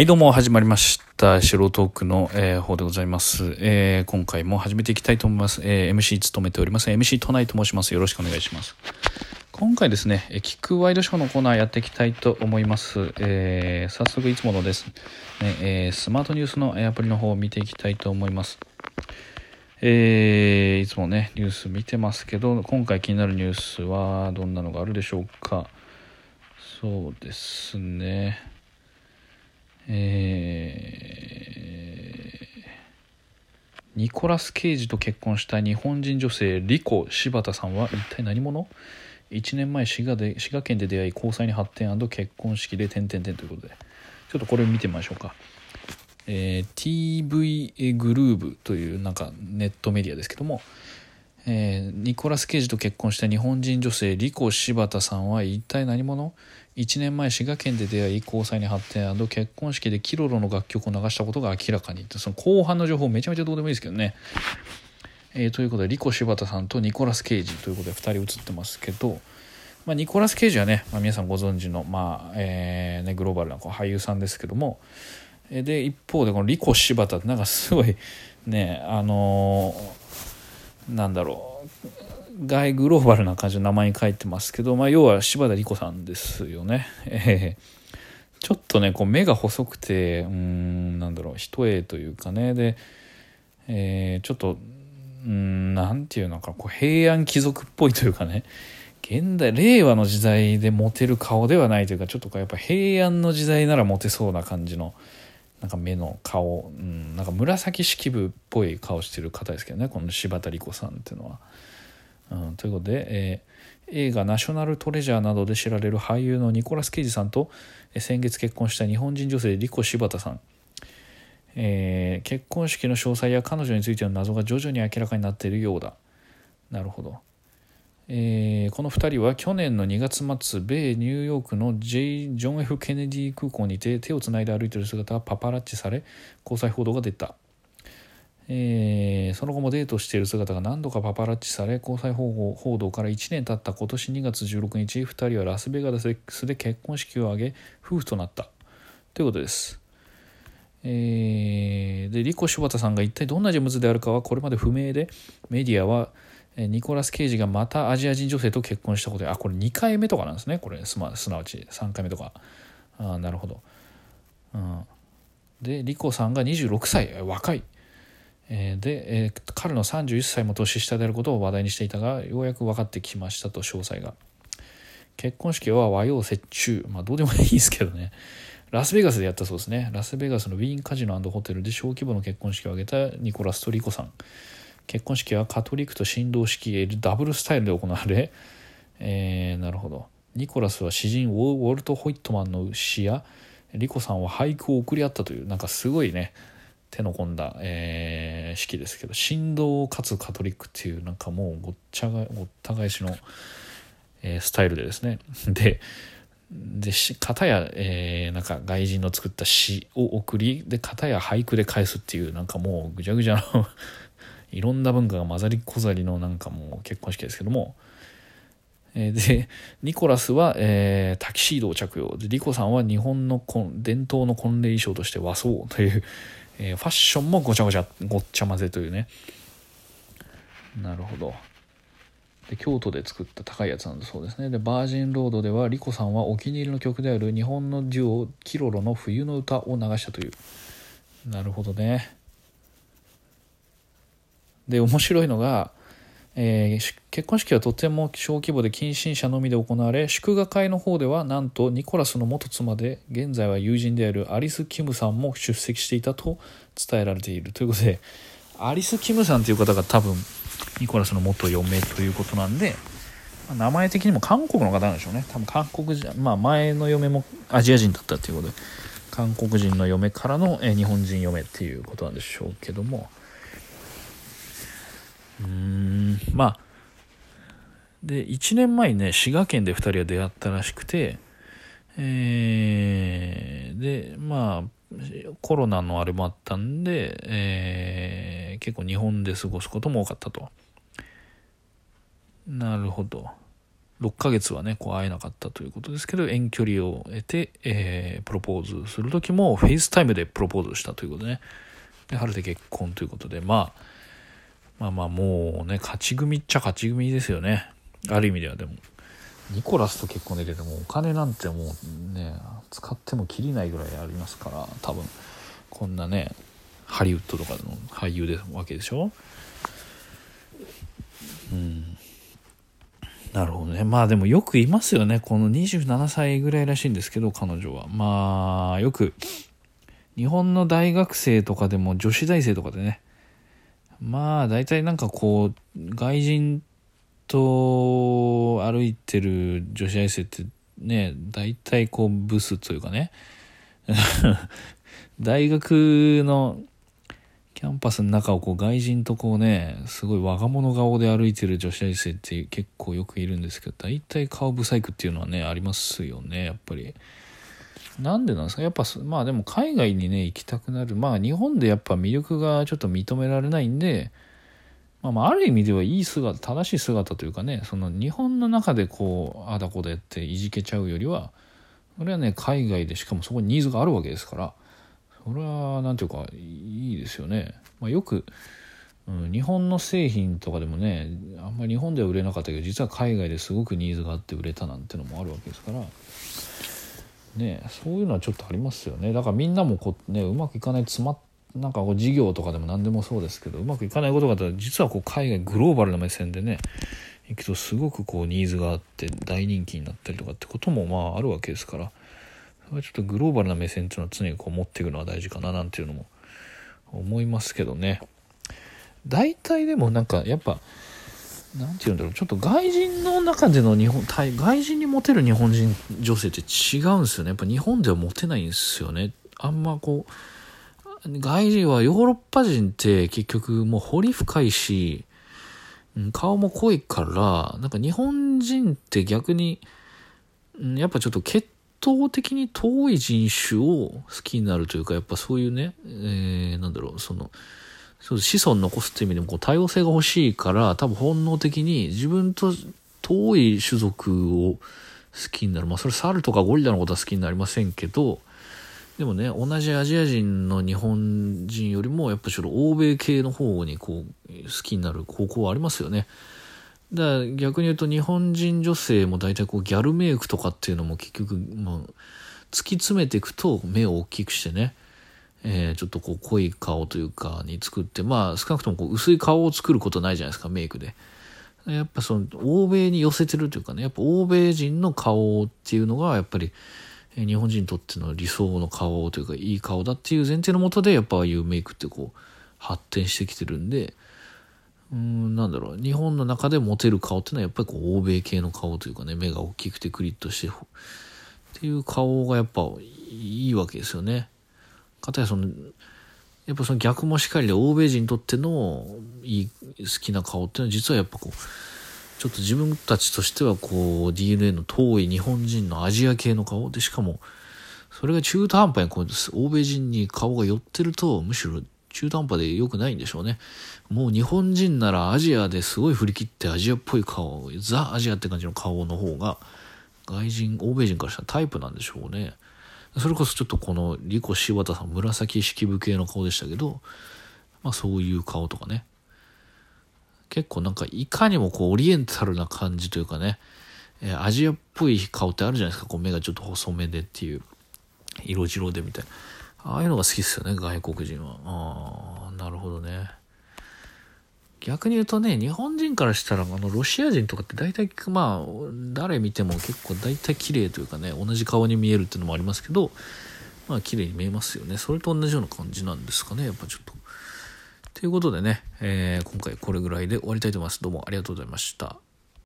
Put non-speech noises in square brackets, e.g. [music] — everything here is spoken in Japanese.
はい、どうも、始まりました。素人トークの、えー方でございます、えー今回も始めていきたいと思います。えー MC 務めております。MC 都内と申します。よろしくお願いします。今回ですね、えー聞くワイドショーのコーナーやっていきたいと思います。えー早速いつものです、ねえースマートニュースのアプリの方を見ていきたいと思います。えーいつもね、ニュース見てますけど、今回気になるニュースはどんなのがあるでしょうか。そうですね。えーニコラス・ケイジと結婚した日本人女性リコ柴田さんは一体何者 ?1 年前滋賀で滋賀県で出会い交際に発展結婚式で点々点ということで。ちょっとこれ見てみましょうか、えー TV グルーブというなんかネットメディアですけども、えーニコラス・ケイジと結婚した日本人女性リコ柴田さんは一体何者？1年前滋賀県で出会い交際に発展結婚式でキロロの楽曲を流したことが明らかに。その後半の情報めちゃめちゃどうでもいいですけどね、えーということでリコ柴田さんとニコラス・ケイジということで2人写ってますけど、まあ、ニコラス・ケイジはね、まあ、皆さんご存知の、まあえーね、グローバルな俳優さんですけどもで一方でこのリコ柴田ってなんかすごいねあのーなんだろう。外グローバルな感じの名前に書いてますけど、まあ、要は柴田理子さんですよね。えーちょっとねこう目が細くてうんなんだろう。一重というかね。で、えーちょっとうんなんていうのか。こう平安貴族っぽいというかね。現代令和の時代でモテる顔ではないというかちょっとやっぱ平安の時代ならモテそうな感じのなんか目の顔、うん、なんか紫式部っぽい顔してる方ですけどねこの柴田理子さんっていうのは。うん、ということで、えー映画「ナショナルトレジャー」などで知られる俳優のニコラス・ケイジさんと、えー先月結婚した日本人女性リコ・柴田さん、えー結婚式の詳細や彼女についての謎が徐々に明らかになっているようだ。なるほど、えーこの2人は去年の2月末米ニューヨークの J ジョン・ F・ ケネディ空港にて手をつないで歩いている姿がパパラッチされ交際報道が出たえーその後もデートしている姿が何度かパパラッチされ交際報道から1年経った今年2月16日2人はラスベガスで結婚式を挙げ夫婦となったということです。えーでリコ・柴田さんが一体どんな人物であるかはこれまで不明でメディアはニコラス・ケイジがまたアジア人女性と結婚したことであこれ2回目とかなんですね。これす,、ま、すなわち3回目とか。あなるほど、うん、でリコさんが26歳。若い。えーで、えー彼の31歳も年下であることを話題にしていたがようやく分かってきましたと詳細が。結婚式は和洋折衷。まあどうでもいいですけどね。ラスベガスでやったそうですね。ラスベガスのウィーンカジノホテルで小規模の結婚式を挙げたニコラス・トリコさん。結婚式はカトリックと新道式ダブルスタイルで行われ、えーなるほど。ニコラスは詩人ウォルト・ホイットマンの詩やリコさんは俳句を送り合ったというなんかすごいね手の込んだ、えー式ですけど神道かつカトリックっていうなんかもうごっちゃがごった返しの、えースタイルでですね。[laughs] ででし片や、えーなんか外人の作った詩を送りで片や俳句で返すっていうなんかもうぐちゃぐちゃのいろんな文化が混ざりこざりのなんかもう結婚式ですけども、えーでニコラスは、えータキシードを着用。でリコさんは日本の伝統の婚礼衣装として和装という、えーファッションもごちゃごちゃごっちゃ混ぜというね。なるほど。で京都で作った高いやつなんだそうですね。でバージンロードではリコさんはお気に入りの曲である日本のデュオキロロの冬の歌を流したという。なるほどね。で面白いのが、えー結婚式はとても小規模で近親者のみで行われ祝賀会の方ではなんとニコラスの元妻で現在は友人であるアリス・キムさんも出席していたと伝えられている。ということでアリス・キムさんという方が多分ニコラスの元嫁ということなんでま名前的にも韓国の方なんでしょうね。多分韓国人まあ前の嫁もアジア人だったということで韓国人の嫁からの、え日本人嫁っていうことなんでしょうけども。うん。まあで1年前ね滋賀県で2人は出会ったらしくてえーでまあコロナのあれもあったんで、えー結構日本で過ごすことも多かったと。なるほど。6ヶ月はねこう会えなかったということですけど遠距離を経て、えー、プロポーズする時も FaceTime でプロポーズしたということでね。で春で結婚ということで、まあ、まあまあもうね勝ち組っちゃ勝ち組ですよね。ある意味ではでも。ニコラスと結婚できてもお金なんてもうね使ってもきりないぐらいありますから多分。こんなねハリウッドとかの俳優でわけでしょ？うん。なるほどね。まあでもよくいますよね。この27歳ぐらいらしいんですけど彼女は。まあよく。日本の大学生とかでも女子大生とかでねまあ大体なんかこう外人と歩いてる女子大生ってね大体こうブスというかね [laughs] 大学のキャンパスの中をこう外人とこうねすごい我が物顔で歩いてる女子大生って結構よくいるんですけど大体顔ブサイクっていうのはねありますよねやっぱり。なんでなんですか？やっぱまあでも海外にね行きたくなる。まあ日本でやっぱ魅力がちょっと認められないんでまあ、まあある意味ではいい姿正しい姿というかねその日本の中でこうあだこでっていじけちゃうよりはそれはね海外でしかもそこにニーズがあるわけですからそれは何ていうかいいですよね、まあ、よく、日本の製品とかでもねあんまり日本では売れなかったけど実は海外ですごくニーズがあって売れたなんてのもあるわけですからねそういうのはちょっとありますよね。だからみんなもこうねうまくいかない詰まなんかこう事業とかでも何でもそうですけどうまくいかないことがあったら実はこう海外グローバルな目線でね行くとすごくこうニーズがあって大人気になったりとかってこともまああるわけですからそれはちょっとグローバルな目線っていうのは常にこう持っていくのは大事かななんていうのも思いますけどね。大体でもなんかやっぱ何て言うんだろう。ちょっと外人の中での日本外人にモテる日本人女性って違うんですよね。やっぱ日本ではモテないんですよね。あんまこう外人はヨーロッパ人って結局もう彫り深いし顔も濃いからなんか日本人って逆にやっぱちょっと血統的に遠い人種を好きになるというかやっぱそういうね、えー、なんだろうそのそう子孫残すっていう意味でもこう多様性が欲しいから多分本能的に自分と遠い種族を好きになる。まあそれ猿とかゴリラのことは好きになりませんけどでもね同じアジア人の日本人よりもやっぱちょっと欧米系の方にこう好きになる。方向はありますよね。だから逆に言うと日本人女性も大体こうギャルメイクとかっていうのも結局、まあ、突き詰めていくと目を大きくしてねえー、ちょっとこう濃い顔というかに作ってまあ少なくともこう薄い顔を作ることないじゃないですかメイクでやっぱその欧米に寄せてるというかねやっぱ欧米人の顔っていうのがやっぱり日本人にとっての理想の顔というかいい顔だっていう前提のもとでやっぱああいうメイクってこう発展してきてるんでうんなんだろう日本の中でモテる顔っていうのはやっぱりこう欧米系の顔というかね目が大きくてクリッとしてっていう顔がやっぱいいわけですよね。かたやそのやっぱその逆もしかりで欧米人にとってのいい好きな顔っていうのは実はやっぱこうちょっと自分たちとしてはこう DNA の遠い日本人のアジア系の顔でしかもそれが中途半端にこう欧米人に顔が寄ってるとむしろ中途半端で良くないんでしょうね。もう日本人ならアジアですごい振り切ってアジアっぽい顔、ザ・アジアって感じの顔の方が外人、欧米人からしたらタイプなんでしょうね。それこそちょっとこのリコ柴田さん紫式部系の顔でしたけど、まあそういう顔とかね。結構なんかいかにもこうオリエンタルな感じというかね、えー、アジアっぽい顔ってあるじゃないですか。こう目がちょっと細めでっていう、色白でみたいな。ああいうのが好きですよね、外国人は。ああ、なるほどね。逆に言うとね、日本人からしたら、あの、ロシア人とかって大体、まあ、誰見ても結構大体綺麗というかね、同じ顔に見えるっていうのもありますけど、まあ、綺麗に見えますよね。それと同じような感じなんですかね、やっぱちょっと。ということでね、えー、今回これぐらいで終わりたいと思います。どうもありがとうございました。